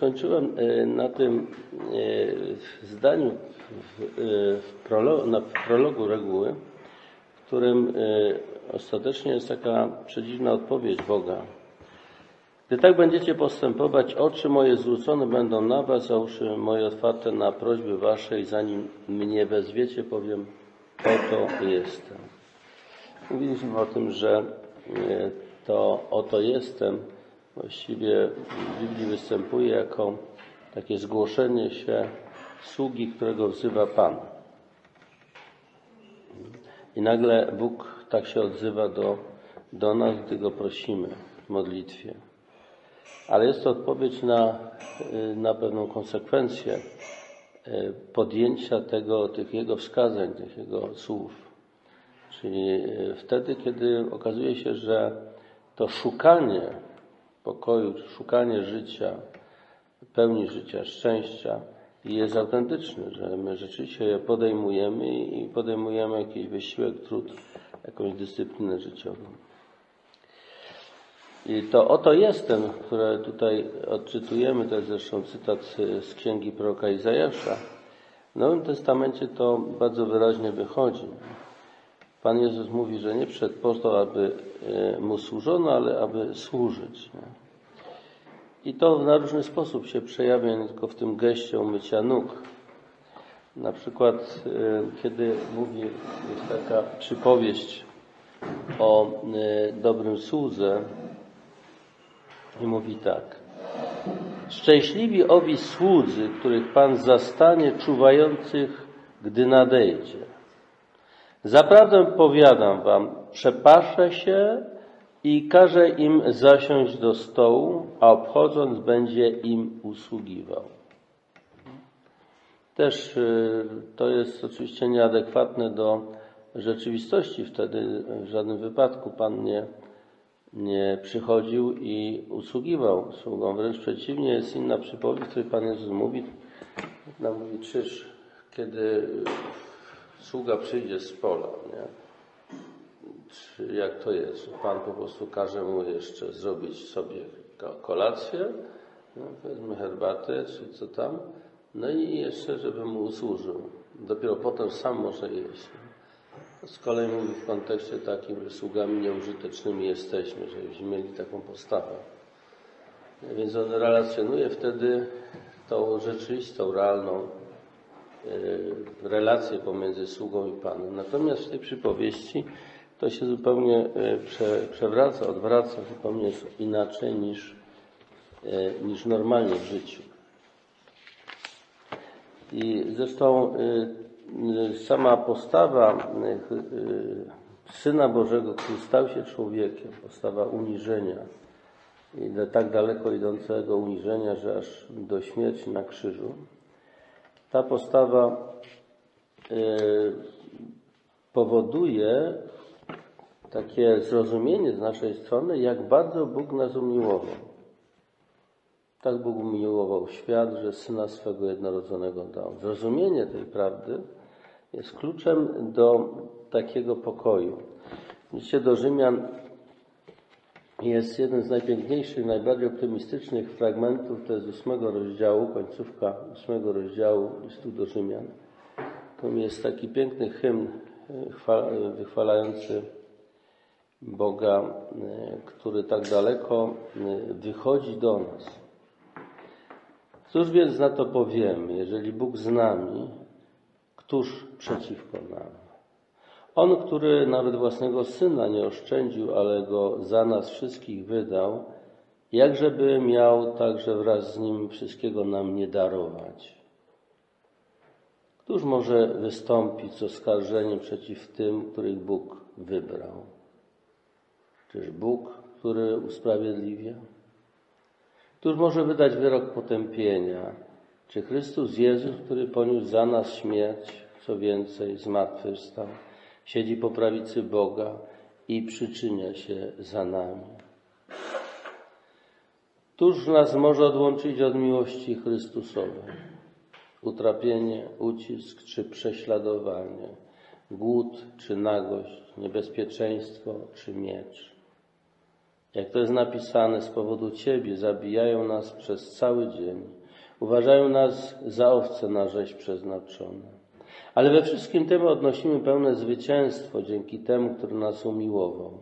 skończyłem e, na tym e, zdaniu w, prologu, na, prologu reguły, w którym ostatecznie jest taka przedziwna odpowiedź Boga. Gdy tak będziecie postępować, oczy moje zwrócone będą na was, a uszy moje otwarte na prośby wasze i zanim mnie wezwiecie, powiem, oto jestem. Mówiliśmy o tym, że to oto jestem właściwie w Biblii występuje jako takie zgłoszenie się sługi, którego wzywa Pan. I nagle Bóg tak się odzywa do, do nas, gdy Go prosimy w modlitwie. Ale jest to odpowiedź na, na pewną konsekwencję e, podjęcia tego, tych Jego wskazań, tych Jego słów. Czyli e, wtedy, kiedy okazuje się, że to szukanie pokoju, szukanie życia, pełni życia, szczęścia jest autentyczne, że my rzeczywiście je podejmujemy i podejmujemy jakiś wysiłek, trud, jakąś dyscyplinę życiową. I to oto jestem, które tutaj odczytujemy, to jest zresztą cytat z księgi proroka Izajasza. W Nowym Testamencie to bardzo wyraźnie wychodzi. Pan Jezus mówi, że nie przed po to, aby e, Mu służono, ale aby służyć. I to na różny sposób się przejawia, nie tylko w tym geście umycia nóg. Na przykład, e, kiedy mówi, jest taka przypowieść o e, dobrym słudze i mówi tak. Szczęśliwi owi słudzy, których Pan zastanie czuwających, gdy nadejdzie. Zaprawdę powiadam wam, przepaszę się i każe im zasiąść do stołu, a obchodząc będzie im usługiwał. Też y, to jest oczywiście nieadekwatne do rzeczywistości. Wtedy w żadnym wypadku Pan nie, nie przychodził i usługiwał sługom. Wręcz przeciwnie, jest inna przypowieść, w której Pan Jezus mówi, nam mówi, czyż kiedy sługa przyjdzie z pola, nie? Czy jak to jest? Pan po prostu każe mu jeszcze zrobić sobie kolację, no, powiedzmy herbatę, czy co tam, no i jeszcze, żeby mu usłużył. Dopiero potem sam może jeść. Z kolei mówi w kontekście takim, że sługami nieużytecznymi jesteśmy, żebyśmy mieli taką postawę. Więc on relacjonuje wtedy tą rzeczywistą, realną relacje pomiędzy sługą i Panem. Natomiast w tej przypowieści to się zupełnie prze, przewraca, odwraca, zupełnie inaczej niż, e, niż normalnie w życiu. I zresztą sama postawa Syna Bożego, który stał się człowiekiem, postawa uniżenia, i tak daleko idącego uniżenia, że aż do śmierci na krzyżu, ta postawa e, powoduje takie zrozumienie z naszej strony, jak bardzo Bóg nas umiłował. Tak Bóg umiłował świat, że Syna swego jednorodzonego dał. Zrozumienie tej prawdy jest kluczem do takiego pokoju. Widzicie, do Rzymian jest jeden z najpiękniejszych, najbardziej optymistycznych fragmentów, to jest ósmego rozdziału, końcówka ósmego rozdziału listu do Rzymian. Tam jest taki piękny hymn e, wychwalający Boga, e, który tak daleko e, wychodzi do nas. Cóż więc na to powiemy, jeżeli Bóg z nami, któż przeciwko nam? On, który nawet własnego syna nie oszczędził, ale go za nas wszystkich wydał, jakżeby miał także wraz z nim wszystkiego nam nie darować. Któż może wystąpić z oskarżeniem przeciw tym, których Bóg wybrał? Czyż Bóg, który usprawiedliwia? Któż może wydać wyrok potępienia? Czy Chrystus Jezus, który poniósł za nas śmierć, co więcej, zmartwychwstał? Siedzi po prawicy Boga i przyczynia się za nami. Któż nas może odłączyć od miłości Chrystusowej? Utrapienie, ucisk czy prześladowanie, głód czy nagość, niebezpieczeństwo czy miecz. Jak to jest napisane, z powodu Ciebie zabijają nas przez cały dzień. Uważają nas za owce na rzeź przeznaczone. Ale we wszystkim tym odnosimy pełne zwycięstwo dzięki temu, który nas umiłował.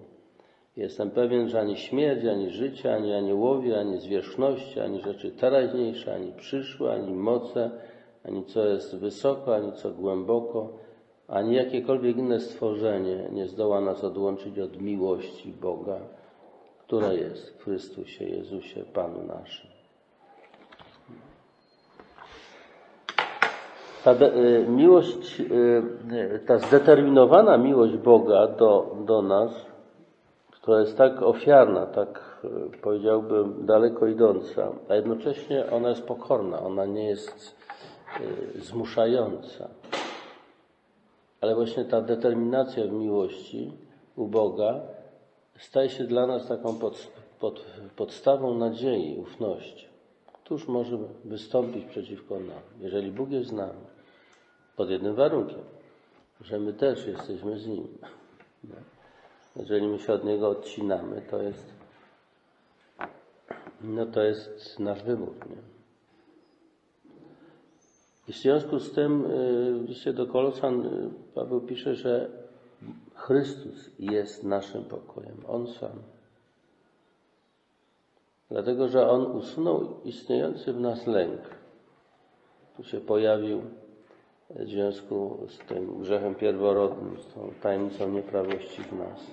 Jestem pewien, że ani śmierć, ani życie, ani aniołowie, ani zwierzchności, ani rzeczy teraźniejsze, ani przyszłe, ani moce, ani co jest wysoko, ani co głęboko, ani jakiekolwiek inne stworzenie nie zdoła nas odłączyć od miłości Boga, która jest w Chrystusie Jezusie, Panu naszym. Ta y, miłość, y, ta zdeterminowana miłość Boga do, do nas, która jest tak ofiarna, tak y, powiedziałbym daleko idąca, a jednocześnie ona jest pokorna, ona nie jest zmuszająca. Ale właśnie ta determinacja w miłości u Boga staje się dla nas taką pod, pod, podstawą nadziei, ufności. Któż może wystąpić przeciwko nam, jeżeli Bóg jest z nami? Pod jednym warunkiem, że my też jesteśmy z Nim. Jeżeli my się od Niego odcinamy, to jest, no to jest nasz wybór. Nie? I w związku z tym y, w liście do Kolosan y, Paweł pisze, że Chrystus jest naszym pokojem. On sam. Dlatego, że On usunął istniejący w nas lęk. Tu się pojawił w związku z tym grzechem pierworodnym, z tą tajemnicą nieprawości w nas.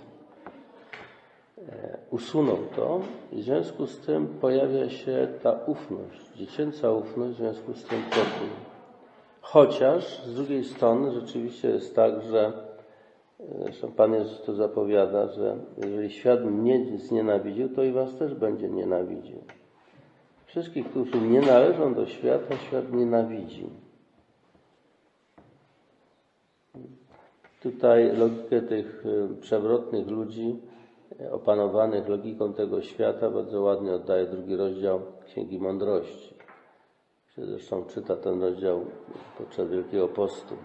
E, usunął to i w związku z tym pojawia się ta ufność, dziecięca ufność, w związku z tym pokój. Chociaż z drugiej strony rzeczywiście jest tak, że zresztą Pan Jezus to zapowiada, że jeżeli świat mnie znienawidził, to i was też będzie nienawidził. Wszystkich, którzy nie należą do świata, świat nienawidzi. Tutaj logikę tych y, przewrotnych ludzi, y, opanowanych logiką tego świata, bardzo ładnie oddaje drugi rozdział Księgi Mądrości. Zresztą czyta ten rozdział podczas Wielkiego Postu.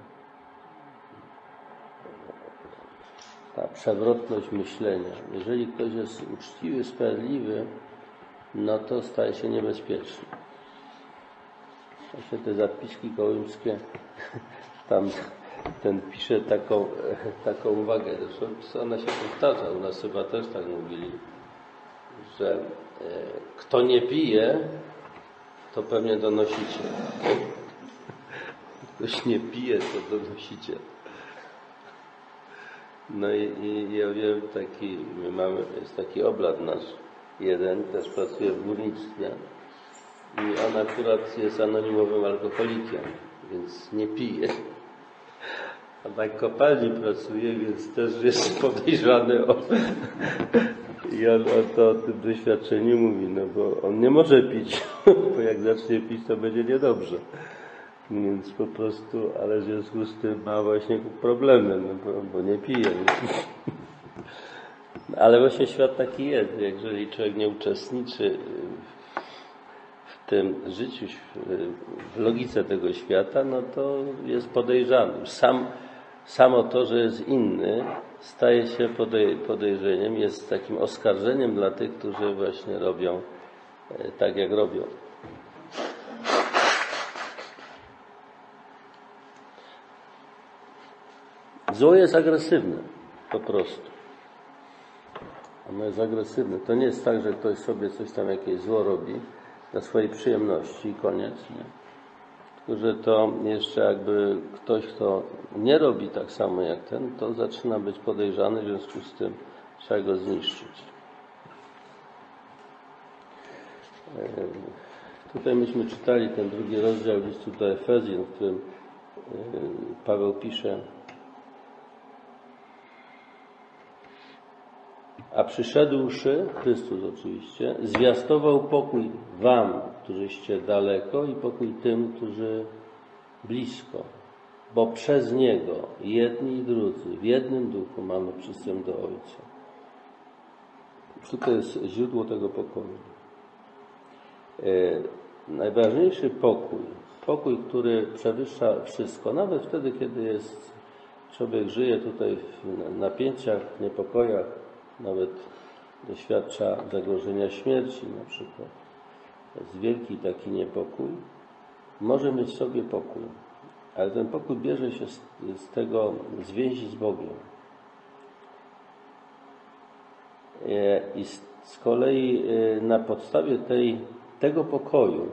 Ta przewrotność myślenia. Jeżeli ktoś jest uczciwy, sprawiedliwy, no to staje się niebezpieczny. Właśnie te zapiski kołymskie, tam ten pisze taką, taką uwagę. Zresztą ona się powtarza, u nas chyba też tak mówili, że e, kto nie pije, to pewnie donosicie. Ktoś nie pije, to donosicie. No i, i, ja wiem taki, my mamy, jest taki oblat nasz, jeden też pracuje w górnictwie i on akurat jest anonimowym alkoholikiem, więc nie pije. A na kopalni pracuje, więc też jest podejrzany o... I on o to o tym doświadczeniu mówi, no bo on nie może pić, bo jak zacznie pić, to będzie niedobrze. Więc po prostu, ale w związku z tym ma właśnie problemy, no bo, bo nie pije. Ale właśnie świat taki jest. Jeżeli człowiek nie uczestniczy w tym życiu, w logice tego świata, no to jest podejrzany. Sam samo to, że jest inny, staje się podej podejrzeniem, jest takim oskarżeniem dla tych, którzy właśnie robią e, tak, jak robią. Zło jest agresywne, po prostu. Ono jest agresywne. To nie jest tak, że ktoś sobie coś tam jakieś zło robi dla swojej przyjemności i koniec, nie? Że to jeszcze jakby ktoś, kto nie robi tak samo jak ten, to zaczyna być podejrzany, w związku z tym trzeba go zniszczyć. E, tutaj myśmy czytali ten drugi rozdział listu do Efezjan, w którym e, Paweł pisze A przyszedłszy, Chrystus oczywiście, zwiastował pokój wam, którzyście daleko i pokój tym, którzy blisko. Bo przez Niego jedni i drudzy w jednym duchu mamy przystęp do Ojca. To jest źródło tego pokoju? E, najważniejszy pokój, pokój, który przewyższa wszystko, nawet wtedy, kiedy jest człowiek żyje tutaj w napięciach, niepokojach, nawet doświadcza zagrożenia śmierci na przykład, jest wielki taki niepokój, może mieć w sobie pokój, ale ten pokój bierze się z, z tego, z więzi z Bogiem. E, I z, z kolei e, na podstawie tej, tego pokoju,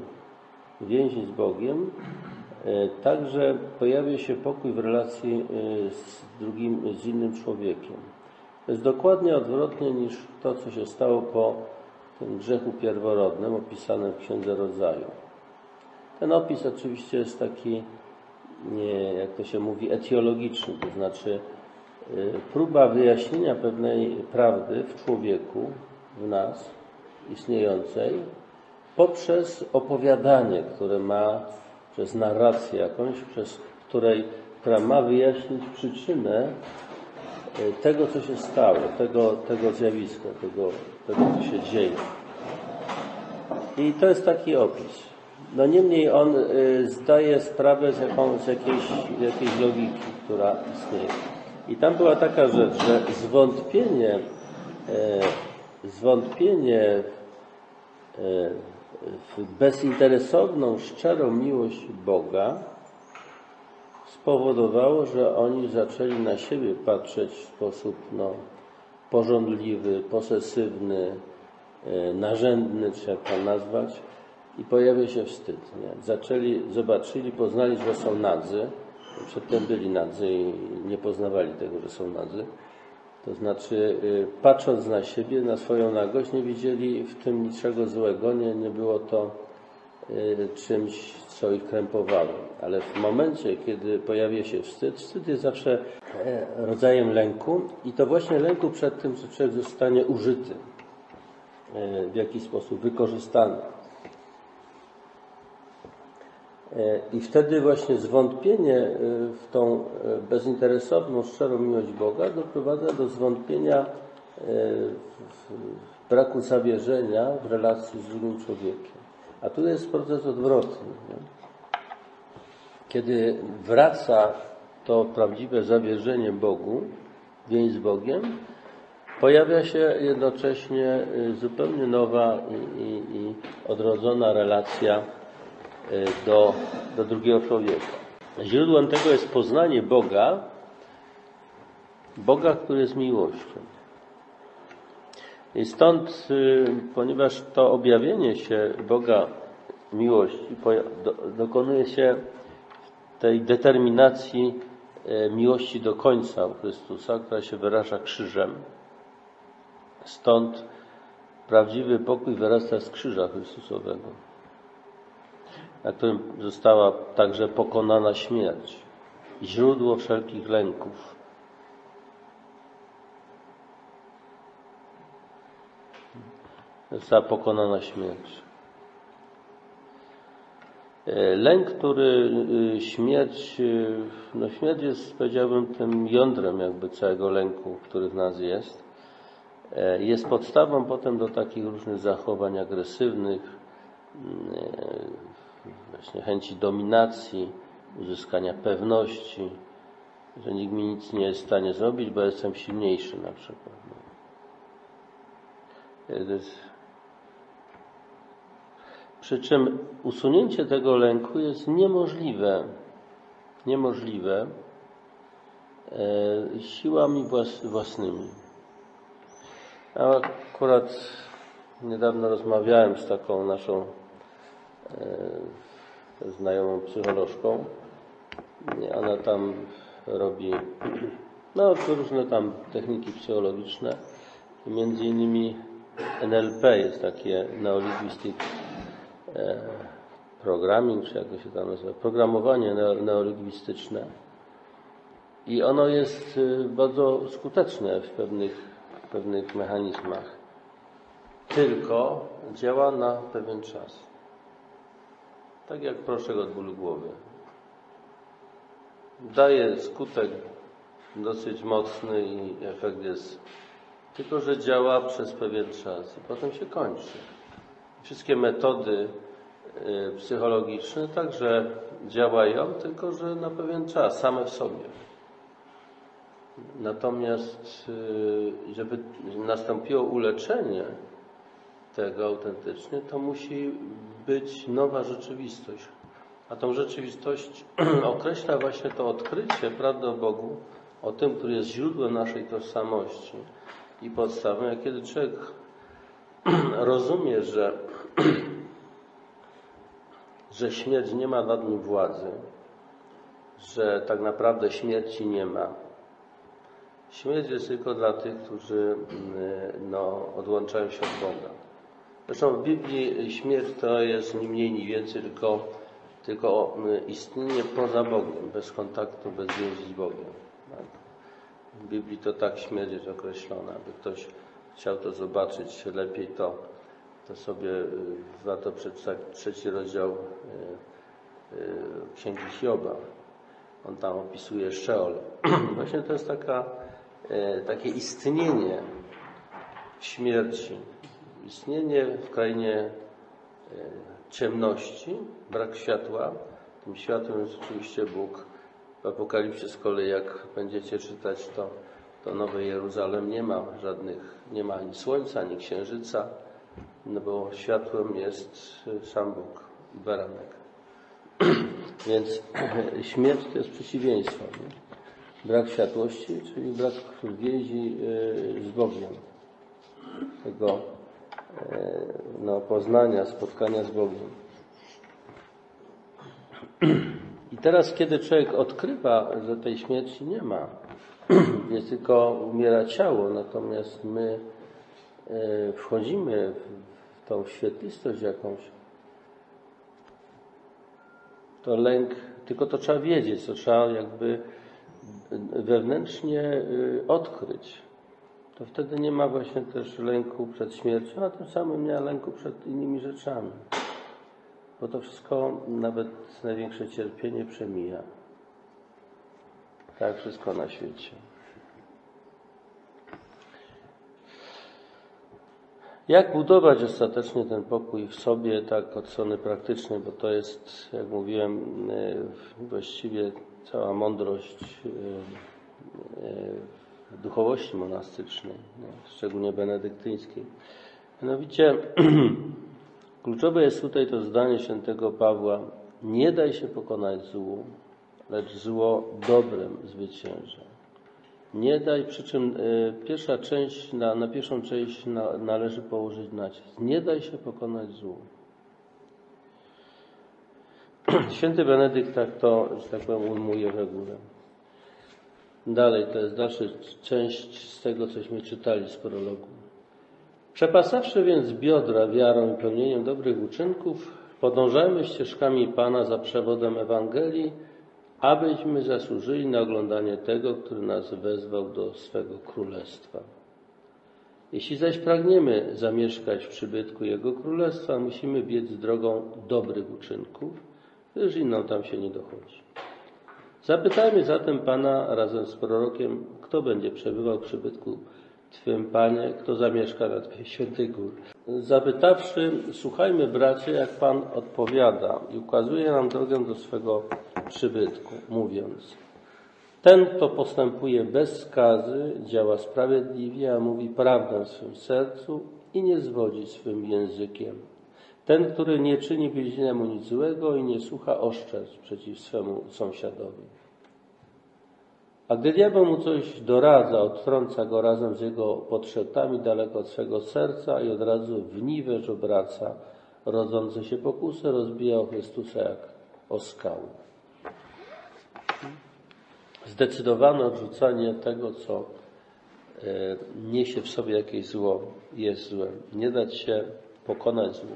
więzi z Bogiem, e, także pojawia się pokój w relacji z drugim, z innym człowiekiem. To jest dokładnie odwrotnie niż to, co się stało po tym grzechu pierworodnym opisanym w Księdze Rodzaju. Ten opis oczywiście jest taki, jak to się mówi, etiologiczny, to znaczy y, próba wyjaśnienia pewnej prawdy w człowieku, w nas, istniejącej, poprzez opowiadanie, które ma, przez narrację jakąś, przez której, która ma wyjaśnić przyczynę tego, co się stało, tego, tego zjawiska, tego, tego, co się dzieje. I to jest taki opis. No niemniej on y, zdaje sprawę z, jaką, z jakiejś, jakiejś logiki, która istnieje. I tam była taka rzecz, że zwątpienie, y, zwątpienie w bezinteresowną, szczerą miłość Boga spowodowało, że oni zaczęli na siebie patrzeć w sposób no, porządliwy, posesywny, narzędny, czy jak to nazwać, i pojawia się wstyd. Nie? Zaczęli, zobaczyli, poznali, że są nadzy. Przedtem byli nadzy i nie poznawali tego, że są nadzy. To znaczy, y, patrząc na siebie, na swoją nagość, nie widzieli w tym niczego złego, nie, nie było to czymś, co ich krępowało. Ale w momencie, kiedy pojawia się wstyd, wstyd jest zawsze e, rodzajem lęku i to właśnie lęku przed tym, że człowiek zostanie użyty, e, w jakiś sposób wykorzystany. E, I wtedy właśnie zwątpienie w tą bezinteresowną, szczerą miłość Boga doprowadza do zwątpienia w braku zawierzenia w relacji z drugim człowiekiem. A tu jest proces odwrotny. Nie? Kiedy wraca to prawdziwe zawierzenie Bogu, więź z Bogiem, pojawia się jednocześnie zupełnie nowa i, i, i odrodzona relacja Y, do, do drugiego człowieka. Źródłem tego jest poznanie Boga, Boga, który jest miłością. I stąd, y, ponieważ to objawienie się Boga miłości dokonuje się tej determinacji y, miłości do końca u Chrystusa, która się wyraża krzyżem. Stąd prawdziwy pokój wyrasta z krzyża Chrystusowego na którym została także pokonana śmierć, źródło wszelkich lęków. Została pokonana śmierć. E, lęk, który y, śmierć, y, no śmierć jest, powiedziałbym, tym jądrem jakby całego lęku, który w nas jest. E, jest podstawą potem do takich różnych zachowań agresywnych, właśnie chęci dominacji, uzyskania pewności, że nikt mi nic nie jest w stanie zrobić, bo jestem silniejszy na przykład. Przy czym usunięcie tego lęku jest niemożliwe, niemożliwe e, siłami własnymi. Ja akurat niedawno rozmawiałem z taką naszą E, znajomą psycholożką. Ona tam robi no, różne tam techniki psychologiczne. Między innymi NLP jest takie Neolinguistic e, Programming, czy jak to się tam nazywa, programowanie neolingwistyczne. I ono jest e, bardzo skuteczne w pewnych, w pewnych mechanizmach. Tylko działa na pewien czas. Tak jak proszek od bólu głowy. Daje skutek dosyć mocny i efekt jest tylko, że działa przez pewien czas i potem się kończy. Wszystkie metody y, psychologiczne także działają, tylko że na pewien czas, same w sobie. Natomiast, y, żeby nastąpiło uleczenie tego autentycznie, to musi być nowa rzeczywistość. A tą rzeczywistość określa właśnie to odkrycie prawdy Bogu, o tym, który jest źródłem naszej tożsamości i podstawą. Jak kiedy człowiek rozumie, że, że śmierć nie ma nad nim władzy, że tak naprawdę śmierci nie ma. Śmierć jest tylko dla tych, którzy mm, no, odłączają się od Boga. Zresztą w Biblii śmierć to jest ni mniej, ni więcej, tylko, tylko mm, istnienie poza Bogiem, bez kontaktu, bez więzi z Bogiem. Tak? W Biblii to tak śmierć jest określona. Aby ktoś chciał to zobaczyć lepiej, to, to sobie y, warto przeczytać trzeci rozdział y, y, Księgi Hioba. On tam opisuje Szeol. Właśnie to jest taka, takie istnienie śmierci. Istnienie w krainie ciemności, brak światła. Tym światłem jest oczywiście Bóg. W Apokalipsie z kolei, jak będziecie czytać, to, to Nowy Jeruzalem nie ma żadnych, nie ma ani słońca, ani księżyca, no bo światłem jest sam Bóg, baranek. Więc śmierć to jest przeciwieństwo. Nie? Brak światłości, czyli brak więzi e, z Bogiem. Tego e, no, poznania, spotkania z Bogiem. I teraz, kiedy człowiek odkrywa, że tej śmierci nie ma, jest tylko umiera ciało, natomiast my e, wchodzimy w tą świetlistość jakąś, to lęk, tylko to trzeba wiedzieć, to trzeba jakby wewnętrznie y, odkryć. To wtedy nie ma właśnie też lęku przed śmiercią, a tym samym nie ma lęku przed innymi rzeczami. Bo to wszystko, nawet największe cierpienie przemija. Tak, wszystko na świecie. Jak budować ostatecznie ten pokój w sobie, tak od strony praktycznej, bo to jest, jak mówiłem, e, właściwie cała mądrość e, e, duchowości monastycznej, szczególnie benedyktyńskiej. Mianowicie kluczowe jest tutaj to zdanie świętego Pawła: Nie daj się pokonać złu, lecz zło dobrem zwycięża. Nie daj, przy czym y, pierwsza część, na, na pierwszą część na, należy położyć nacisk. Nie daj się pokonać złu. Święty Benedykt tak to, że tak powiem, ujmuje ogóle. Dalej, to jest dalsza część z tego, cośmy czytali z prologu. Przepasawszy więc biodra wiarą i pełnieniem dobrych uczynków, podążajmy ścieżkami Pana za przewodem Ewangelii, abyśmy zasłużyli na oglądanie tego, który nas wezwał do swego królestwa. Jeśli zaś pragniemy zamieszkać w przybytku Jego królestwa, musimy biec drogą dobrych uczynków, gdyż inną tam się nie dochodzi. Zapytajmy zatem Pana razem z prorokiem, kto będzie przebywał w przybytku Twym Panie, kto zamieszka na Twej świętej gór. Zapytawszy, słuchajmy bracie, jak Pan odpowiada i ukazuje nam drogę do swego przybytku, mówiąc ten, kto postępuje bez skazy, działa sprawiedliwie, a mówi prawdę w swym sercu i nie zwodzi swym językiem. Ten, który nie czyni bliźniemu nic złego i nie słucha oszczerstw przeciw swemu sąsiadowi. A gdy diabeł mu coś doradza, odtrąca go razem z jego potrzebami daleko od swego serca i od razu w niwecz obraca, rodzące się pokusy rozbija o Chrystusa jak o skały. Zdecydowane odrzucanie tego, co e, niesie w sobie jakieś zło, jest złem. Nie dać się pokonać złu.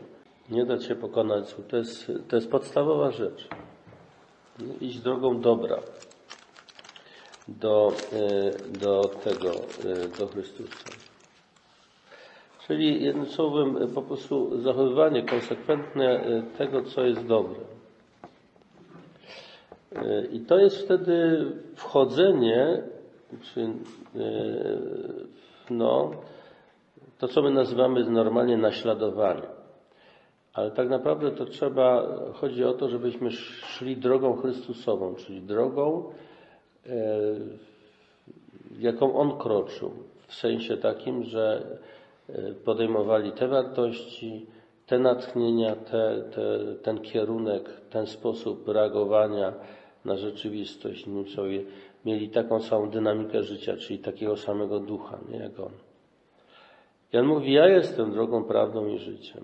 Nie dać się pokonać złu. To jest, to jest podstawowa rzecz. Iść drogą dobra do, e, do tego, e, do Chrystusa. Czyli jednym słowem po prostu zachowywanie konsekwentne tego, co jest dobre. I to jest wtedy wchodzenie, czy no, to co my nazywamy normalnie naśladowaniem. Ale tak naprawdę to trzeba, chodzi o to, żebyśmy szli drogą Chrystusową, czyli drogą, jaką on kroczył. W sensie takim, że e, podejmowali te wartości, te natchnienia, te, te, ten kierunek, ten sposób reagowania na rzeczywistość, sobie mieli taką samą dynamikę życia, czyli takiego samego ducha, nie jak on. Jan mówi, ja jestem drogą, prawdą i życiem.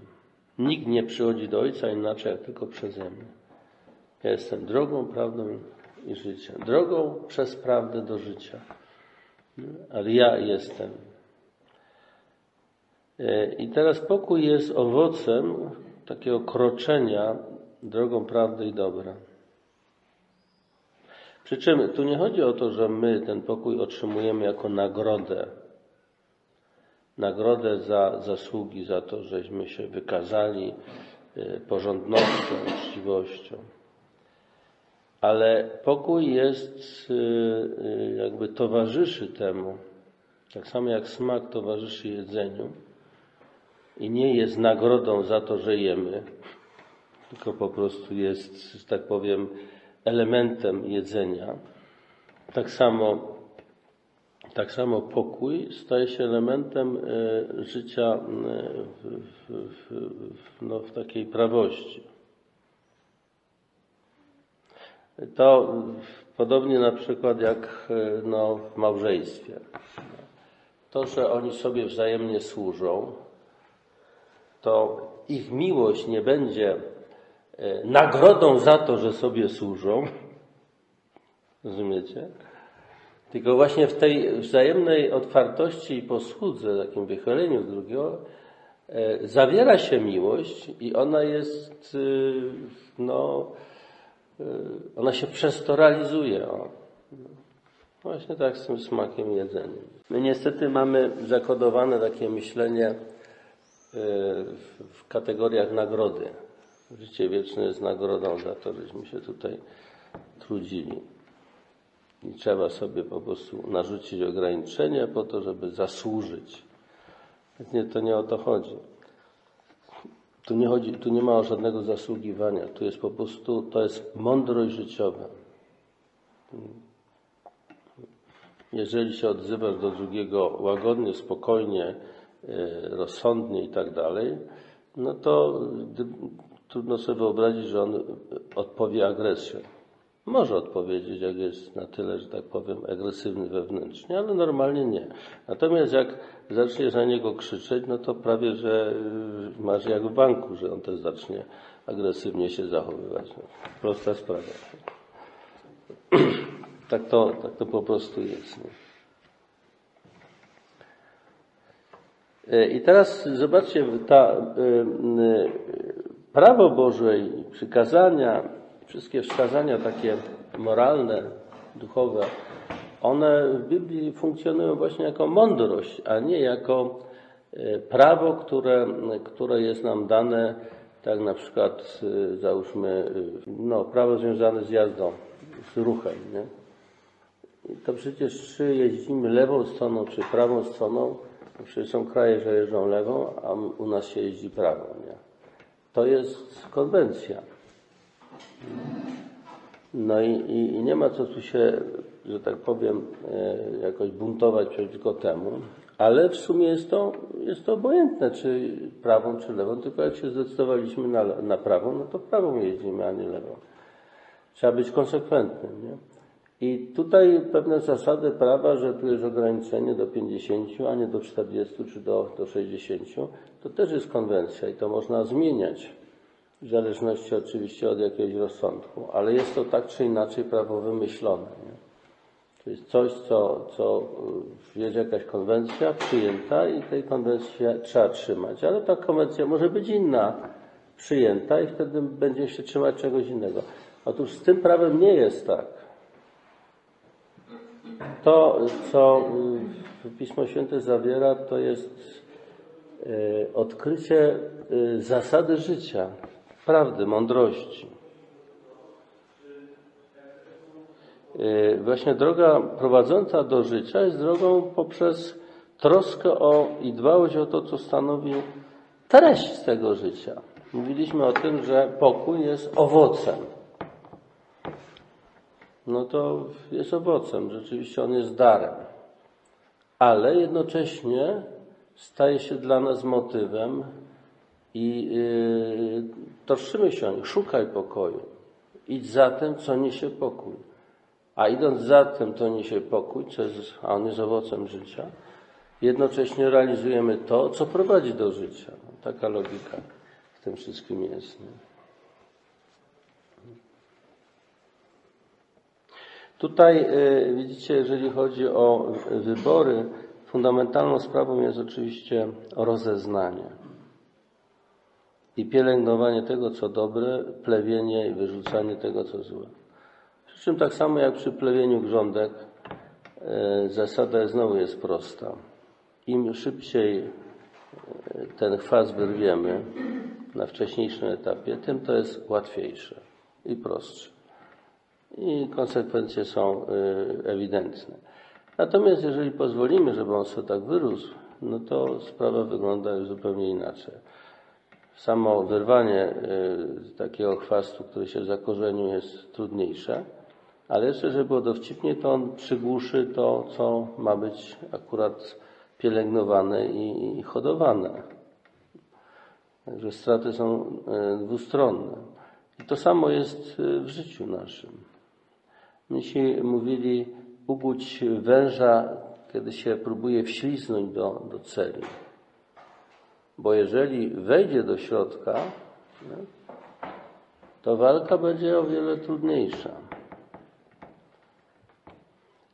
Nikt nie przychodzi do Ojca inaczej, jak tylko przeze mnie. Ja jestem drogą, prawdą i życiem. Drogą przez prawdę do życia. Ale ja jestem. E, I teraz pokój jest owocem takiego kroczenia drogą prawdy i dobra. Przy czym tu nie chodzi o to, że my ten pokój otrzymujemy jako nagrodę. Nagrodę za zasługi, za to, żeśmy się wykazali e, porządnością, uczciwością. Ale pokój jest, e, jakby towarzyszy temu, tak samo jak smak towarzyszy jedzeniu i nie jest nagrodą za to, że jemy, tylko po prostu jest, że tak powiem, elementem jedzenia. Tak samo, tak samo pokój staje się elementem e, życia e, w, w, w, no, w takiej prawości. To podobnie na przykład jak e, no, w małżeństwie. To, że oni sobie wzajemnie służą, to ich miłość nie będzie E, nagrodą za to, że sobie służą. Rozumiecie? Tylko właśnie w tej wzajemnej otwartości i posłudze, takim wychyleniu drugiego, e, zawiera się miłość i ona jest, no, ona się przez to realizuje. O. Właśnie tak z tym smakiem jedzeniem. My niestety mamy zakodowane takie myślenie y, w kategoriach nagrody. Życie wieczne jest nagrodą za to, żeśmy się tutaj trudzili. I trzeba sobie po prostu narzucić ograniczenia po to, żeby zasłużyć. Nie, to nie o to chodzi. Tu nie, chodzi, tu nie ma o żadnego zasługiwania. Tu jest po prostu, to jest mądrość życiowa. Jeżeli się odzywasz do drugiego łagodnie, spokojnie, e, rozsądnie i tak dalej, no to trudno sobie wyobrazić, że on odpowie agresją. Może odpowiedzieć, jak jest na tyle, że tak powiem, agresywny wewnętrznie, ale normalnie nie. Natomiast jak zaczniesz na niego krzyczeć, no to prawie, że y, masz jak w banku, że on też zacznie agresywnie się zachowywać. No, prosta sprawa. tak, to, tak to po prostu jest. Nie? Y, I teraz zobaczcie, ta y, prawo Boże i przykazania, wszystkie wskazania takie moralne, duchowe, one w Biblii funkcjonują właśnie jako mądrość, a nie jako e, prawo, które, które jest nam dane, tak na przykład e, załóżmy, e, no, prawo związane z jazdą, z ruchem, nie? To przecież czy jeździmy lewą stroną, czy prawą stroną, przecież są kraje, że jeżdżą lewą, a u nas się jeździ prawą, nie? To jest konwencja. No i, i, i, nie ma co tu się, że tak powiem, e, jakoś buntować przeciwko temu, ale w sumie jest to, jest to obojętne, czy prawą, czy lewą, tylko jak się zdecydowaliśmy na, na prawą, no to prawą jeździmy, a nie lewą. Trzeba być konsekwentnym, nie? I tutaj pewne zasady prawa, że tu jest ograniczenie do 50, a nie do 40 czy do, do 60, to też jest konwencja i to można zmieniać, w zależności oczywiście od jakiegoś rozsądku, ale jest to tak czy inaczej prawo wymyślone. Nie? To jest coś, co, co y, jest jakaś konwencja przyjęta i tej konwencji trzeba trzymać, ale ta konwencja może być inna, przyjęta i wtedy będzie się trzymać czegoś innego. Otóż z tym prawem nie jest tak. To, co y, Pismo Święte zawiera, to jest y, odkrycie zasady życia, prawdy, mądrości. Właśnie droga prowadząca do życia jest drogą poprzez troskę o i dbałość o to, co stanowi treść tego życia. Mówiliśmy o tym, że pokój jest owocem no to jest owocem. Rzeczywiście on jest darem. ale jednocześnie staje się dla nas motywem i yy, troszczymy się. Szukaj pokoju. Idź za tym, co niesie pokój. A idąc za tym, co niesie pokój, co jest, a on jest owocem życia, jednocześnie realizujemy to, co prowadzi do życia. No, taka logika w tym wszystkim jest. Nie? Tutaj y, widzicie, jeżeli chodzi o wybory, fundamentalną sprawą jest oczywiście rozeznanie i pielęgnowanie tego, co dobre, plewienie i wyrzucanie tego, co złe. Przy czym tak samo jak przy plewieniu grządek, y, zasada znowu jest prosta. Im szybciej y, ten chwas wyrwiemy na wcześniejszym etapie, tym to jest łatwiejsze i prostsze i konsekwencje są y, ewidentne. Natomiast jeżeli pozwolimy, żeby on sobie tak wyrósł, no to sprawa wygląda już zupełnie inaczej. Samo wyrwanie y, takiego chwastu, który się zakorzenił, jest trudniejsze, ale jeszcze, żeby było dowcipnie, to on przygłuszy to, co ma być akurat pielęgnowane i hodowane. Także straty są y, dwustronne. I to samo jest w życiu naszym. Myśmy mówili ubudź węża, kiedy się próbuje wśliznąć do, do celi. Bo jeżeli wejdzie do środka, to walka będzie o wiele trudniejsza.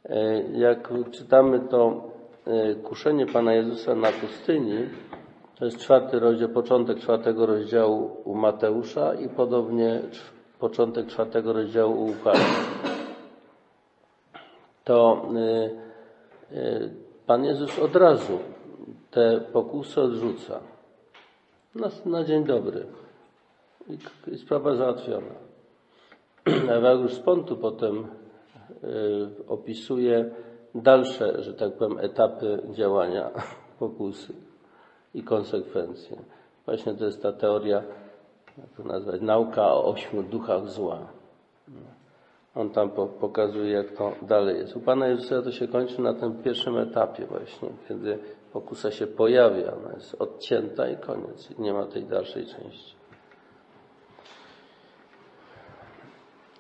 E, jak czytamy to e, kuszenie Pana Jezusa na pustyni, to jest czwarty rozdział, początek czwartego rozdziału u Mateusza i podobnie początek czwartego rozdziału u Łukasza to y, Pan Jezus od razu te pokusy odrzuca. Na, na dzień dobry. I, I, sprawa załatwiona. Ewagriusz z Pontu potem y, opisuje dalsze, że tak powiem, etapy działania pokusy i konsekwencje. Właśnie to jest ta teoria, jak to nazwać, nauka o ośmiu duchach zła. On tam pokazuje, jak to dalej jest. U Pana Jezusa to się kończy na tym pierwszym etapie właśnie, kiedy pokusa się pojawia, ona jest odcięta i koniec. Nie ma tej dalszej części.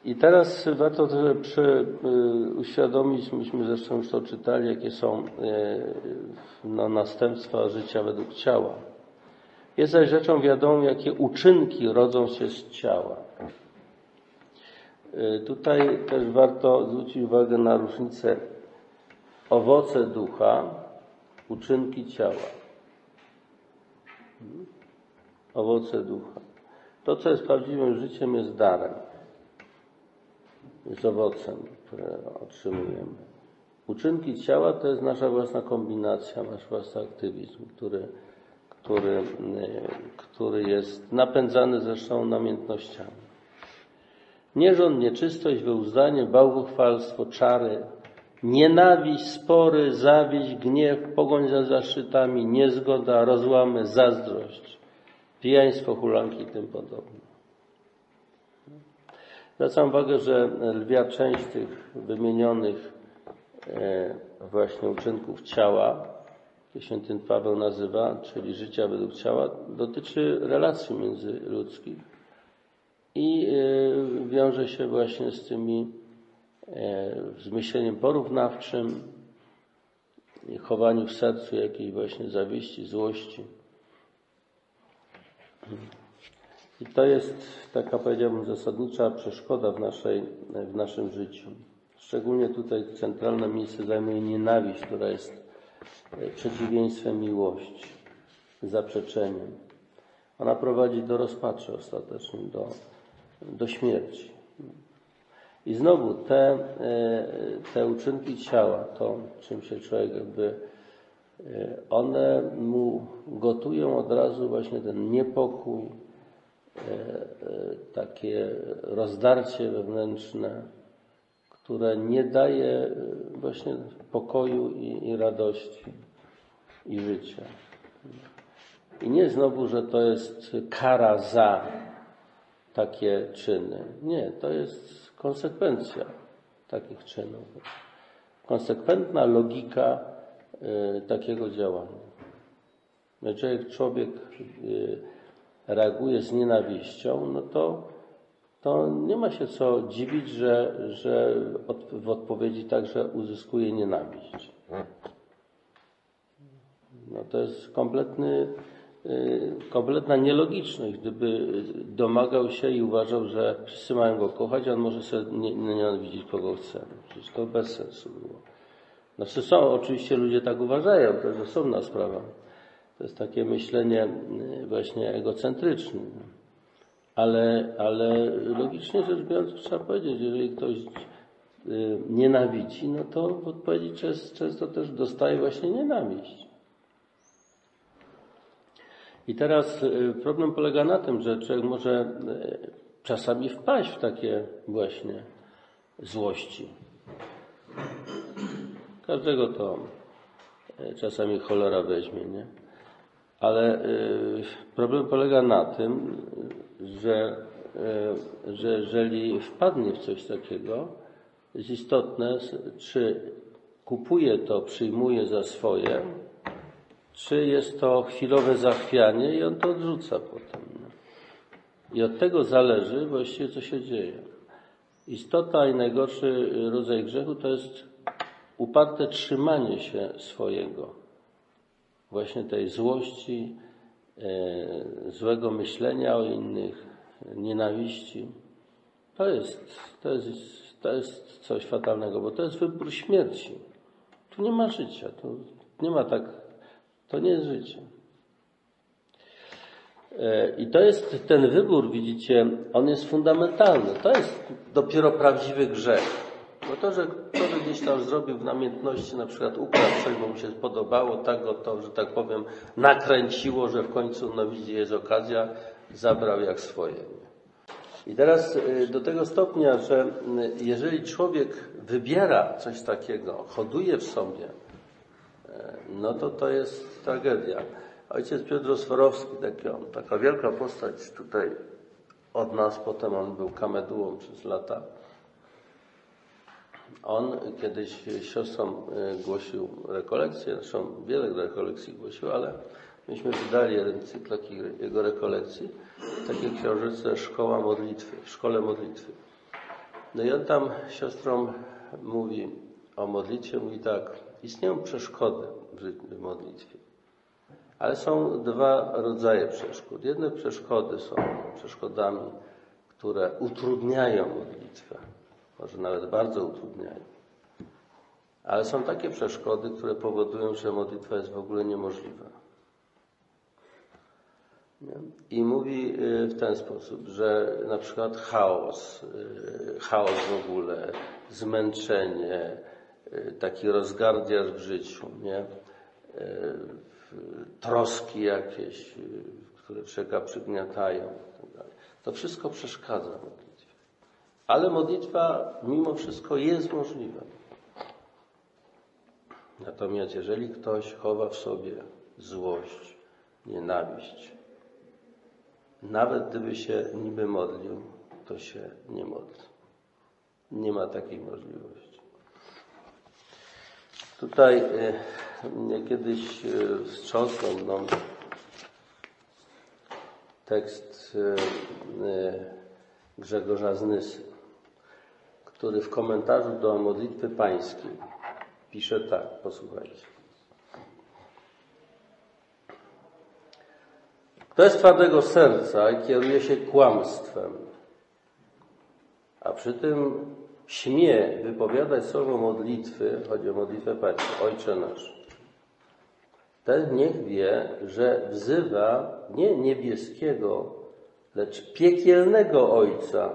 I teraz warto też przy, uświadomić, myśmy zresztą już to czytali, jakie są no, następstwa życia według ciała. Jest zaś rzeczą wiadomą, jakie uczynki rodzą się z ciała. Y, tutaj też warto zwrócić uwagę na różnicę owoce ducha, uczynki ciała. Hmm? Owoce ducha. To, co jest prawdziwym życiem, jest darem. Jest owocem, które otrzymujemy. Uczynki ciała to jest nasza własna kombinacja, nasz własny aktywizm, który, który, który jest napędzany zresztą namiętnościami. Nierząd, nieczystość, wyuzdanie, bałwochwalstwo, czary, nienawiść, spory, zawiść, gniew, pogoń za zaszczytami, niezgoda, rozłamy, zazdrość, pijaństwo, hulanki i tym podobne. Zwracam uwagę, że lwia część tych wymienionych e, właśnie uczynków ciała, jak święty Paweł nazywa, czyli życia według ciała, dotyczy relacji międzyludzkich i e, wiąże się właśnie z tymi z myśleniem porównawczym, chowaniu w sercu jakiejś właśnie zawiści, złości. I to jest taka, powiedziałbym, zasadnicza przeszkoda w, naszej, w naszym życiu. Szczególnie tutaj centralne miejsce zajmuje nienawiść, która jest e, przeciwieństwem miłości, zaprzeczeniem. Ona prowadzi do rozpaczy ostatecznie, do do śmierci. I znowu te, e, te uczynki ciała, to czym się człowiek jakby, e, one mu gotują od razu właśnie ten niepokój, e, takie rozdarcie wewnętrzne, które nie daje właśnie pokoju i, i radości i życia. I nie znowu, że to jest kara za takie czyny. Nie, to jest konsekwencja takich czynów. Konsekwentna logika e, takiego działania. Jeżeli człowiek e, reaguje z nienawiścią, no to, to nie ma się co dziwić, że, że od, w odpowiedzi także uzyskuje nienawiść. No to jest kompletny, y, kompletna nielogiczność. Gdyby domagał się i uważał, że wszyscy mają go kochać, on może sobie nie- nienawidzić kogo chce. Przecież to bez sensu było. Znaczy są, oczywiście ludzie tak uważają, to jest osobna sprawa. To jest takie myślenie y, właśnie egocentryczne. Ale, ale logicznie rzecz biorąc trzeba powiedzieć, jeżeli ktoś y, nienawidzi, no to w odpowiedzi często, często też dostaje właśnie nienawiść. I teraz y, problem polega na tym, że człowiek może y, czasami wpaść w takie właśnie złości. Każdego to y, czasami cholera weźmie, nie? Ale problem polega na tym, że, że jeżeli wpadnie w coś takiego, jest istotne, czy kupuje to, przyjmuje za swoje, czy jest to chwilowe zachwianie i on to odrzuca potem. no. I od tego zależy właściwie, co się dzieje. Istota i najgorszy rodzaj grzechu to jest uparte trzymanie się swojego. Właśnie tej złości, e, złego myślenia o innych, nienawiści. To jest, to, jest, to jest coś fatalnego, bo to jest wybór śmierci. Tu nie ma życia, tu nie ma tak, to nie jest życie. E, I to jest ten wybór, widzicie, on jest fundamentalny. To jest dopiero prawdziwy grzech. Bo to, że ktoś gdzieś tam zrobił w namiętności, na przykład ukradł coś, bo mu się podobało, tak go to, że tak powiem, nakręciło, że w końcu no widzi, jest okazja, zabrał jak swoje. I teraz y, do tego stopnia, że y, jeżeli człowiek wybiera coś takiego, hoduje w sobie, e, no to to jest tragedia. Ojciec Piotr Osforowski, taki on, taka wielka postać tutaj od nas, potem on był kamedułą przez lata. On kiedyś siostrom y, głosił rekolekcje, zresztą wiele rekolekcji głosił, ale myśmy wydali jeden cykl jego rekolekcji, takiej książeczce Szkoła Modlitwy, w Szkole Modlitwy. No i on tam siostrom mówi o modlitwie, mówi tak, istnieją przeszkody w modlitwie. Ale są dwa rodzaje przeszkód. Jedne przeszkody są przeszkodami, które utrudniają modlitwę, może nawet bardzo utrudniają. Ale są takie przeszkody, które powodują, że modlitwa jest w ogóle niemożliwa. Nie? I mówi y, w ten sposób, że na przykład chaos, y, chaos w ogóle, zmęczenie, taki rozgardiaż w życiu, nie? Y, troski jakieś, y, które człowieka przygniatają. itd. To wszystko przeszkadza modlitwie. Ale modlitwa mimo wszystko jest możliwa. Natomiast jeżeli ktoś chowa w sobie złość, nienawiść, nawet gdyby się niby modlił, to się nie modli. Nie ma takiej możliwości. Tutaj y, kiedyś y, wstrząsnął mną tekst y, Grzegorza Znysy, który w komentarzu do modlitwy pańskiej pisze tak, posłuchajcie. Kto jest twardego serca i kieruje się kłamstwem, a przy tym śmie wypowiadać słowo modlitwy, chodzi o modlitwę pańską, Ojcze nasz, ten niech wie, że wzywa nie niebieskiego, lecz piekielnego Ojca,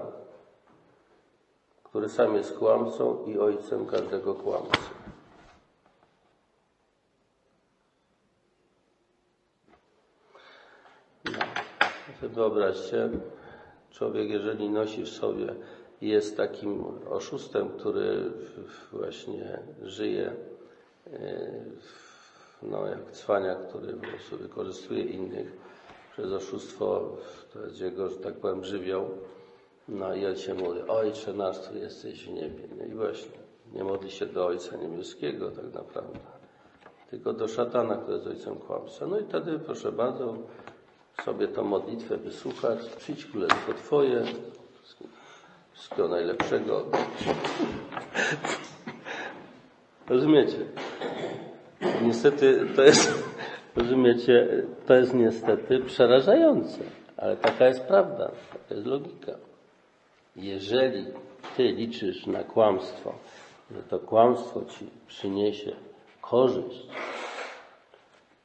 który sam jest kłamcą i ojcem każdego kłamcy. Wyobraźcie, człowiek jeżeli nosi w sobie jest takim oszustem, który właśnie żyje e, no, jak cwaniak, który po prostu wykorzystuje innych przez oszustwo, to jest jego, że tak powiem, żywioł. No i on się mówi, Ojcze nasz, jesteś w niebie. No i właśnie, nie modli się do Ojca Niebieskiego tak naprawdę, tylko do szatana, który jest ojcem kłamstwa. No i wtedy, proszę bardzo, sobie tą modlitwę wysłuchać, przyjdź królestwo Twoje, wszystkiego najlepszego. Rozumiecie? Niestety to jest, rozumiecie, to jest niestety przerażające, ale taka jest prawda, taka jest logika. Jeżeli ty liczysz na kłamstwo, że to kłamstwo ci przyniesie korzyść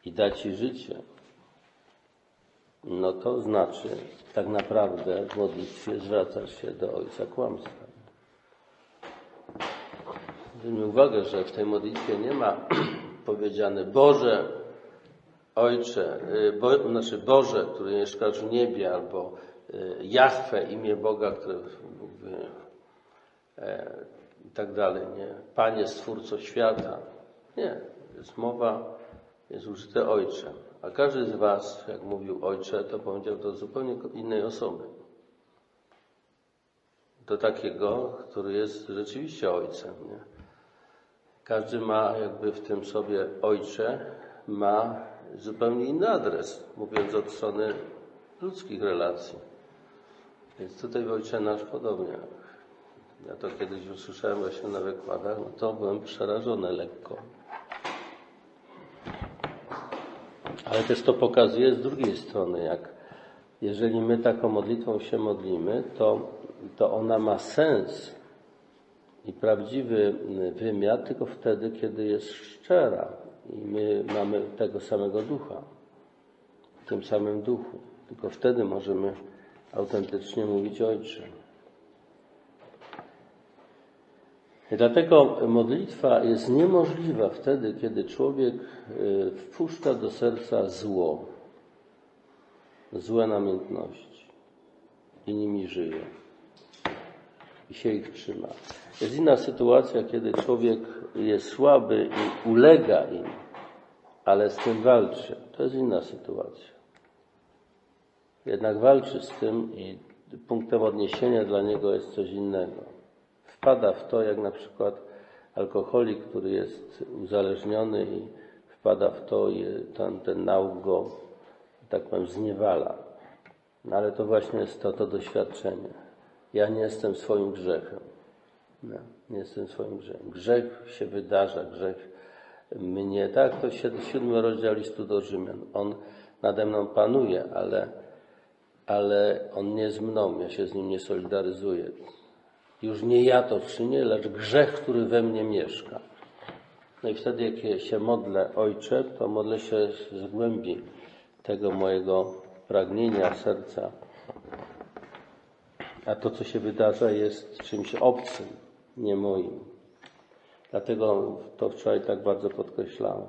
i da ci życie, no to znaczy tak naprawdę w modlitwie zwracasz się do Ojca kłamstwa. Zwróćmy uwagę, że w tej modlitwie nie ma powiedziane Boże, Ojcze, y, bo, znaczy Boże, który mieszkasz w niebie, albo y, Jahwe, imię Boga, które wie, e, i tak dalej, nie? Panie, Stwórco świata. Nie, jest mowa, jest użyte Ojcze. A każdy z Was, jak mówił Ojcze, to powiedział do zupełnie innej osoby. Do takiego, który jest rzeczywiście Ojcem, nie? Każdy ma jakby w tym sobie ojcze, ma zupełnie inny adres, mówiąc od strony ludzkich relacji. Więc tutaj w Ojcze Nasz podobnie. Ja to kiedyś usłyszałem właśnie na wykładach, no to byłem przerażony lekko. Ale też to pokazuje z drugiej strony, jak jeżeli my taką modlitwą się modlimy, to, to ona ma sens i prawdziwy wymiar tylko wtedy, kiedy jest szczera i my mamy tego samego ducha, w tym samym duchu. Tylko wtedy możemy autentycznie mówić Ojcze. I dlatego modlitwa jest niemożliwa wtedy, kiedy człowiek y, wpuszcza do serca zło, złe namiętności i nimi żyje i się ich trzyma. Jest inna sytuacja, kiedy człowiek jest słaby i ulega im, ale z tym walczy. To jest inna sytuacja. Jednak walczy z tym i punktem odniesienia dla niego jest coś innego. Wpada w to, jak na przykład alkoholik, który jest uzależniony i wpada w to i ten, ten nauk go, tak powiem, zniewala. No ale to właśnie jest to, to doświadczenie. Ja nie jestem swoim grzechem. No, nie jestem swoim grzechem. Grzech się wydarza, grzech mnie, tak, to siódmy rozdział listu do Rzymian. On nade mną panuje, ale, ale on nie z mną, ja się z nim nie solidaryzuję. Już nie ja to czynię, lecz grzech, który we mnie mieszka. No i wtedy, jak się modlę Ojcze, to modlę się z głębi tego mojego pragnienia serca. A to, co się wydarza, jest czymś obcym nie moim. Dlatego to wczoraj tak bardzo podkreślałem.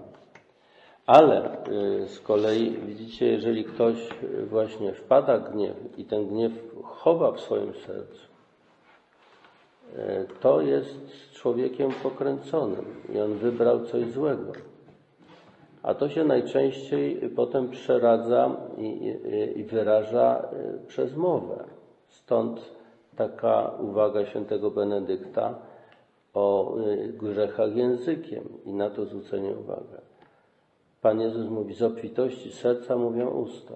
Ale y, z kolei widzicie, jeżeli ktoś właśnie wpada w gniew i ten gniew chowa w swoim sercu, y, to jest człowiekiem pokręconym i on wybrał coś złego. A to się najczęściej potem przeradza i, i, wyraża y, przez mowę. Stąd taka uwaga świętego Benedykta o y, grzechach językiem i na to zwrócenie uwagę. Pan Jezus mówi, z obfitości serca mówią usta.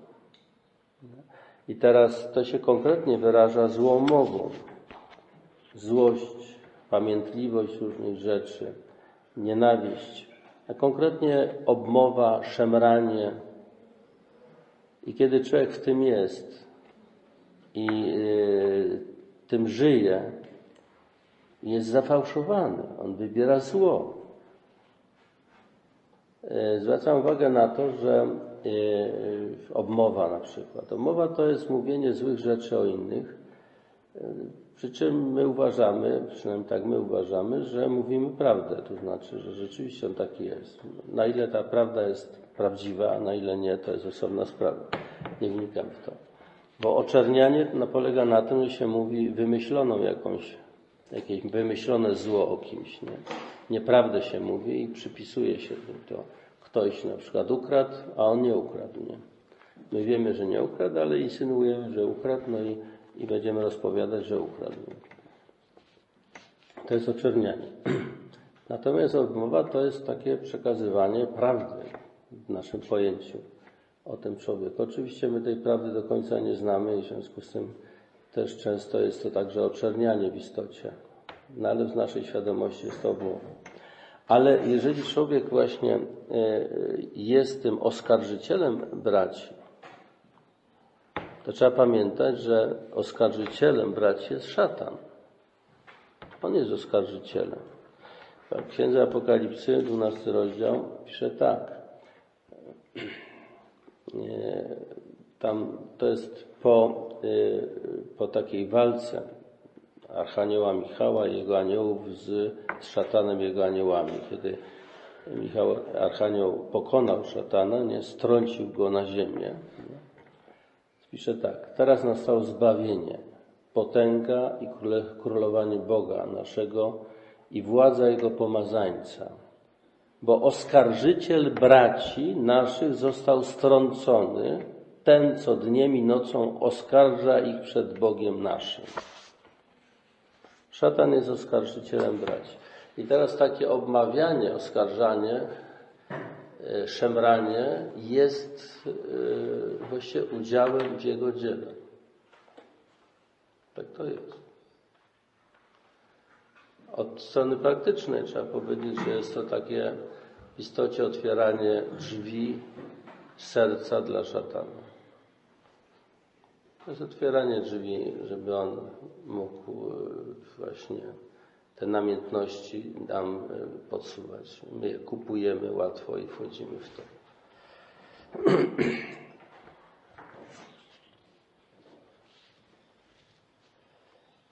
I teraz to się konkretnie wyraża złą mową. Złość, pamiętliwość różnych rzeczy, nienawiść, a konkretnie obmowa, szemranie. I kiedy człowiek w tym jest i yy, tym żyje, jest zafałszowany. On wybiera zło. E, zwracam uwagę na to, że e, obmowa na przykład. Obmowa to jest mówienie złych rzeczy o innych, przy czym my uważamy, przynajmniej tak my uważamy, że mówimy prawdę, to znaczy, że rzeczywiście on taki jest. Na ile ta prawda jest prawdziwa, a na ile nie, to jest osobna sprawa. Nie wnikam w to. Bo oczernianie no, polega na tym, że się mówi wymyśloną jakąś, jakieś wymyślone zło o kimś. Nie? Nieprawdę się mówi i przypisuje się to. Ktoś na przykład ukradł, a on nie ukradł. Nie? My wiemy, że nie ukradł, ale insynuujemy, że ukradł, no i, i będziemy rozpowiadać, że ukradł. To jest oczernianie. Natomiast odmowa to jest takie przekazywanie prawdy w naszym pojęciu o tym człowieku. Oczywiście my tej prawdy do końca nie znamy i w związku z tym też często jest to także oczernianie w istocie. No ale w naszej świadomości jest to odmowa. Ale jeżeli człowiek właśnie e, jest tym oskarżycielem braci, to trzeba pamiętać, że oskarżycielem braci jest szatan. On jest oskarżycielem. W Księdze Apokalipsy, 12 rozdział, pisze tak. Tam to jest po, po takiej walce Archanioła Michała i jego aniołów z, z szatanem jego aniołami. Kiedy Michał, Archanioł pokonał szatana, nie, strącił go na ziemię. Pisze tak, teraz nastało zbawienie, potęga i królowanie Boga naszego i władza Jego pomazańca. Bo oskarżyciel braci naszych został strącony, ten, co dniem i nocą oskarża ich przed Bogiem naszym. Szatan jest oskarżycielem braci. I teraz takie obmawianie, oskarżanie, szemranie jest e, właściwie udziałem w jego dziele. Tak to jest. Od strony praktycznej trzeba powiedzieć, że jest to takie w istocie otwieranie drzwi serca dla szatana. To jest otwieranie drzwi, żeby on mógł e, właśnie te namiętności nam e, podsuwać. My je kupujemy łatwo i wchodzimy w to.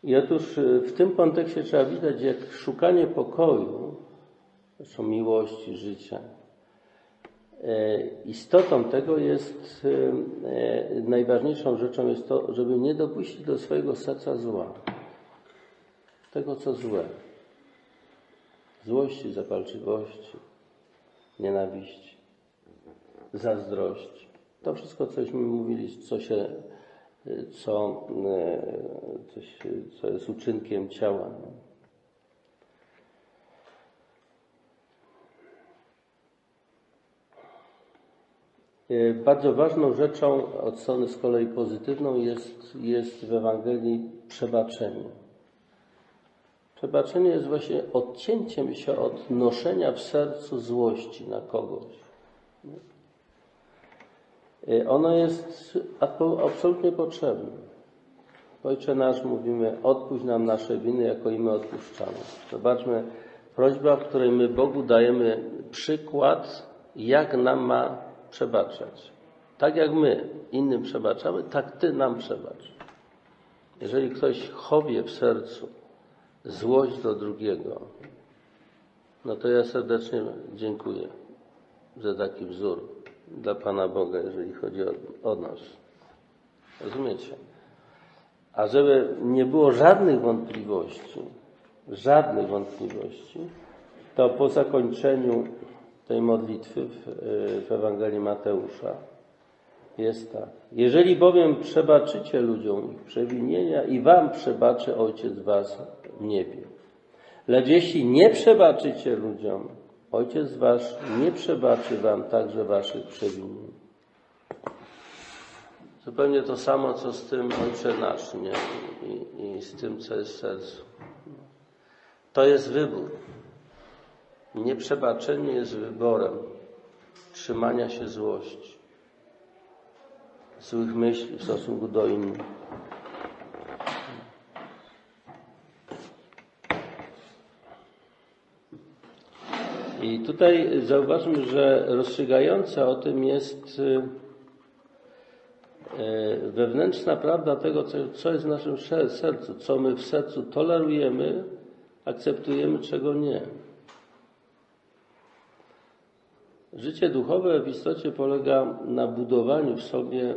I otóż y, w tym kontekście trzeba widać, jak szukanie pokoju, zresztą miłości, życia, e, istotą tego jest, e, najważniejszą rzeczą jest to, żeby nie dopuścić do swojego serca zła. Tego, co złe. Złości, zapalczywości, nienawiści, zazdrości. To wszystko, cośmy mówili, co się co, e, co jest uczynkiem ciała. E, bardzo ważną rzeczą od strony z kolei pozytywną jest, jest w Ewangelii przebaczenie. Przebaczenie jest właśnie odcięciem się od noszenia w sercu złości na kogoś. Y, ono jest absolutnie potrzebne. Ojcze nasz, mówimy, odpuść nam nasze winy, jako i my odpuszczamy. Zobaczmy, prośba, w której my Bogu dajemy przykład, jak nam ma przebaczać. Tak jak my innym przebaczamy, tak Ty nam przebacz. Jeżeli ktoś chowie w sercu złość do drugiego, no to ja serdecznie dziękuję za taki wzór dla Pana Boga, jeżeli chodzi o, o nas. Rozumiecie? A żeby nie było żadnych wątpliwości, żadnych wątpliwości, to po zakończeniu tej modlitwy w, w Ewangelii Mateusza jest tak. Jeżeli bowiem przebaczycie ludziom ich przewinienia i wam przebaczy Ojciec was w niebie. Lecz jeśli nie przebaczycie ludziom, Ojciec Wasz nie przebaczy Wam także Waszych przewinień. Zupełnie to samo, co z tym Ojcze Nasz, nie? I, I, z tym, co jest sercu. To jest wybór. Nieprzebaczenie jest wyborem trzymania się złości, złych myśli w stosunku do innych. I tutaj zauważmy, że rozstrzygająca o tym jest y, y, wewnętrzna prawda tego, co jest w naszym sercu, co my w sercu tolerujemy, akceptujemy, czego nie. Życie duchowe w istocie polega na budowaniu w sobie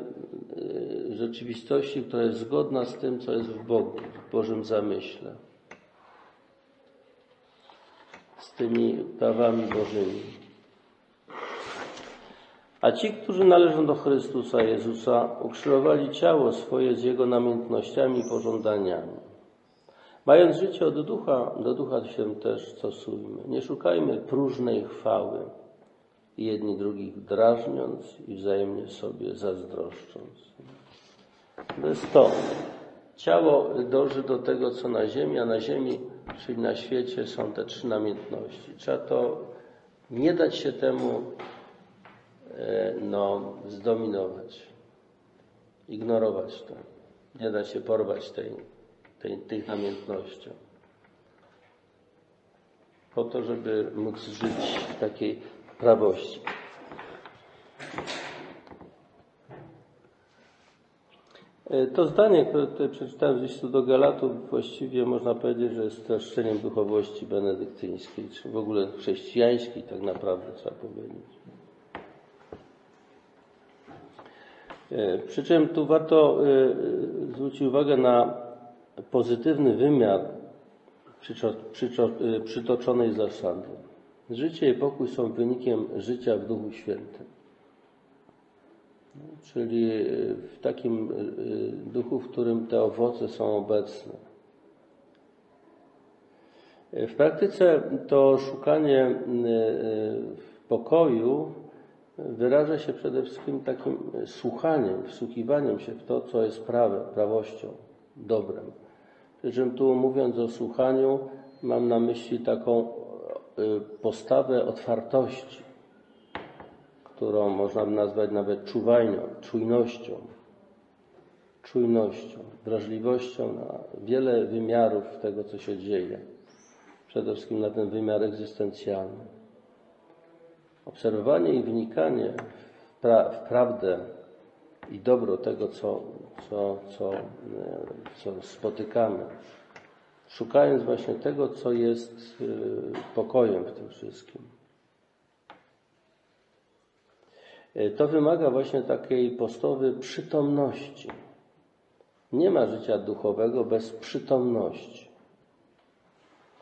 y, rzeczywistości, która jest zgodna z tym, co jest w Bogu, w Bożym zamyśle z tymi prawami Bożymi. A ci, którzy należą do Chrystusa Jezusa, ukrzyżowali ciało swoje z Jego namiętnościami i pożądaniami. Mając życie od ducha, do ducha się też stosujmy. Nie szukajmy próżnej chwały, jedni drugich drażniąc i wzajemnie sobie zazdroszcząc. To jest to. Ciało dąży do tego, co na ziemi, a na ziemi, czyli na świecie, są te trzy namiętności. Trzeba to nie dać się temu e, no, zdominować, ignorować to. Nie da się porwać tej, tej, tych namiętnością. Po to, żeby móc żyć w takiej prawości. E, to zdanie, które tutaj przeczytałem z listu do Galatów, właściwie można powiedzieć, że jest streszczeniem duchowości benedyktyńskiej, czy w ogóle chrześcijańskiej, tak naprawdę trzeba powiedzieć. E, przy czym tu warto e, zwrócić uwagę na pozytywny wymiar przytoczonej zasady. Życie i pokój są wynikiem życia w Duchu Świętym. Czyli w takim y, duchu, w którym te owoce są obecne. W praktyce to szukanie pokoju wyraża się przede wszystkim takim słuchaniem, wsłuchiwaniem się w to, co jest prawem, prawością, dobrem. Przy czym tu mówiąc o słuchaniu, mam na myśli taką postawę otwartości, którą można by nazwać nawet czuwajnią, czujnością, czujnością, wrażliwością na wiele wymiarów tego, co się dzieje. Przede wszystkim na ten wymiar egzystencjalny. Obserwowanie i wnikanie w, pra w prawdę i dobro tego, co, co, co, co spotykamy, szukając właśnie tego, co jest y, pokojem w tym wszystkim. E, to wymaga właśnie takiej postowy przytomności. Nie ma życia duchowego bez przytomności,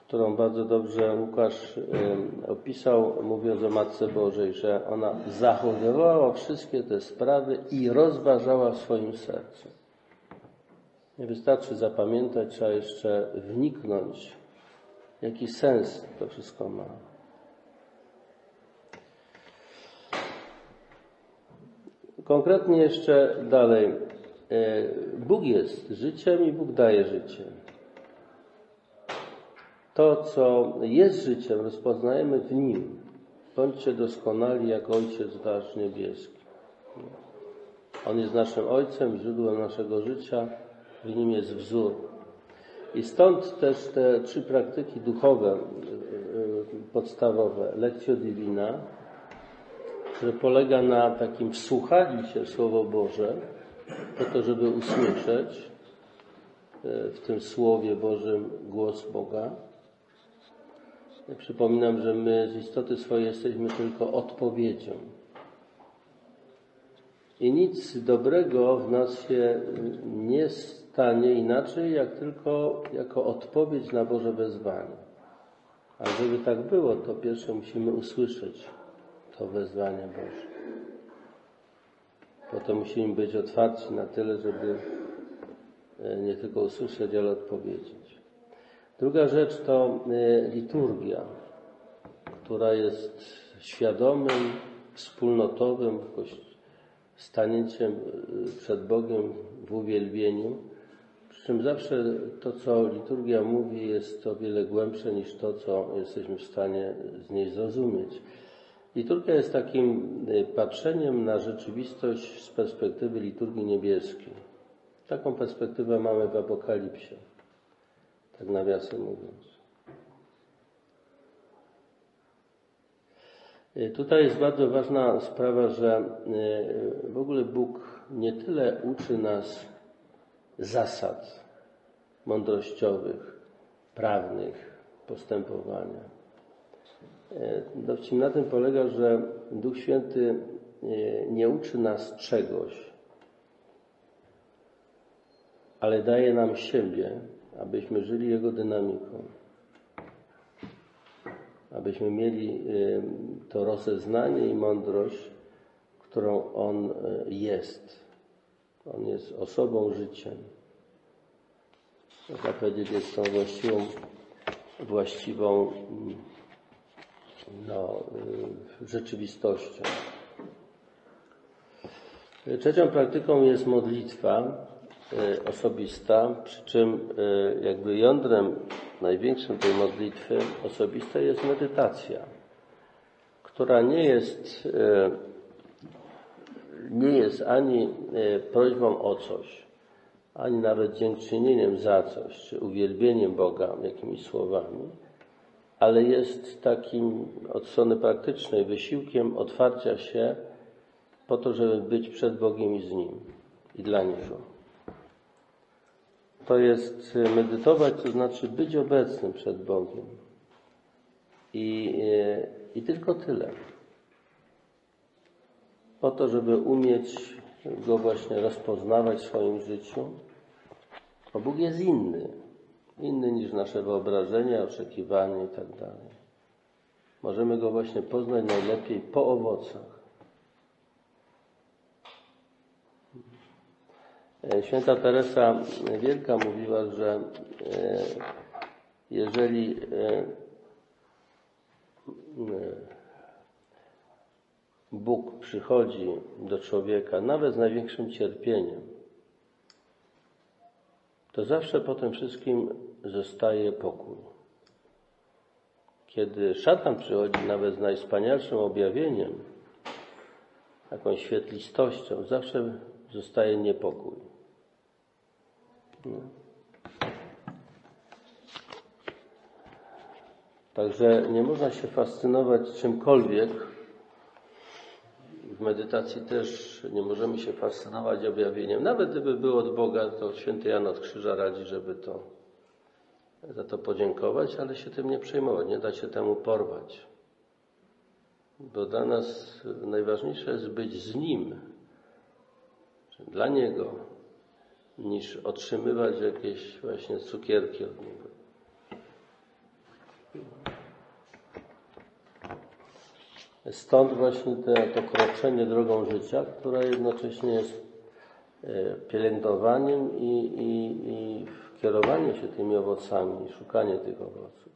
którą bardzo dobrze Łukasz opisał, mówiąc o Matce Bożej, że ona zachowywała wszystkie te sprawy i rozważała w swoim sercu. Nie wystarczy zapamiętać, trzeba jeszcze wniknąć, jaki sens to wszystko ma. Konkretnie jeszcze dalej. E, Bóg jest życiem i Bóg daje życie. To, co jest życiem, rozpoznajemy w Nim. Bądźcie doskonali jak Ojciec Wasz Niebieski. On jest naszym Ojcem, źródłem naszego życia, w Nim jest wzór. I stąd też te trzy praktyki duchowe, e, e, podstawowe. Lectio Divina, które polega na takim wsłuchaniu się w Słowo Boże, po to, żeby usłyszeć e, w tym Słowie Bożym głos Boga. Ja przypominam, że my z istoty swojej jesteśmy tylko odpowiedzią. I nic dobrego w nas się nie stanie inaczej, jak tylko jako odpowiedź na Boże wezwanie. A żeby tak było, to pierwsze musimy usłyszeć to wezwanie Boże. Potem musimy być otwarci na tyle, żeby e, nie tylko usłyszeć, ale odpowiedzieć. Druga rzecz to e, liturgia, która jest świadomym, wspólnotowym stanięciem e, przed Bogiem w uwielbieniu. Czym zawsze to, co liturgia mówi, jest o wiele głębsze niż to, co jesteśmy w stanie z niej zrozumieć. Liturgia jest takim y, patrzeniem na rzeczywistość z perspektywy liturgii niebieskiej. Taką perspektywę mamy w Apokalipsie, tak nawiasem mówiąc. Y, tutaj jest bardzo ważna sprawa, że y, w ogóle Bóg nie tyle uczy nas zasad mądrościowych, prawnych postępowania, E, dowcip na tym polega, że Duch Święty e, nie uczy nas czegoś, ale daje nam siebie, abyśmy żyli Jego dynamiką. Abyśmy mieli e, to rozeznanie i mądrość, którą On jest. On jest osobą życiem. Można powiedzieć, jest tą właściwą, właściwą mm, no, y, rzeczywistością. Trzecią praktyką jest modlitwa y, osobista, przy czym y, jakby jądrem największym tej modlitwy osobistej jest medytacja, która nie jest, nie jest ani prośbą o coś, ani nawet dziękczynieniem za coś, czy uwielbieniem Boga jakimiś słowami, ale jest takim od strony praktycznej wysiłkiem otwarcia się po to, żeby być przed Bogiem i z Nim i dla Niego. To jest medytować, to znaczy być obecnym przed Bogiem. I, i tylko tyle. Po to, żeby umieć Go właśnie rozpoznawać w swoim życiu. Bo Bóg jest inny inny niż nasze wyobrażenia, oczekiwania i tak. Możemy go właśnie poznać najlepiej po owocach. E, święta Teresa Wielka mówiła, że e, jeżeli e, Bóg przychodzi do człowieka nawet z największym cierpieniem, to zawsze po tym wszystkim zostaje pokój. Kiedy szatan przychodzi nawet z najwspanialszym objawieniem, taką świetlistością, zawsze zostaje niepokój. No. Także nie można się fascynować czymkolwiek, w medytacji też nie możemy się fascynować objawieniem. Nawet gdyby było od Boga, to święty Jan od Krzyża radzi, żeby to za to podziękować, ale się tym nie przejmować, nie da się temu porwać. Bo dla nas najważniejsze jest być z Nim, dla Niego, niż otrzymywać jakieś właśnie cukierki od Niego. Stąd właśnie te, to kroczenie drogą życia, która jednocześnie jest e, pielęgnowaniem i, i, i kierowanie się tymi owocami, szukanie tych owoców.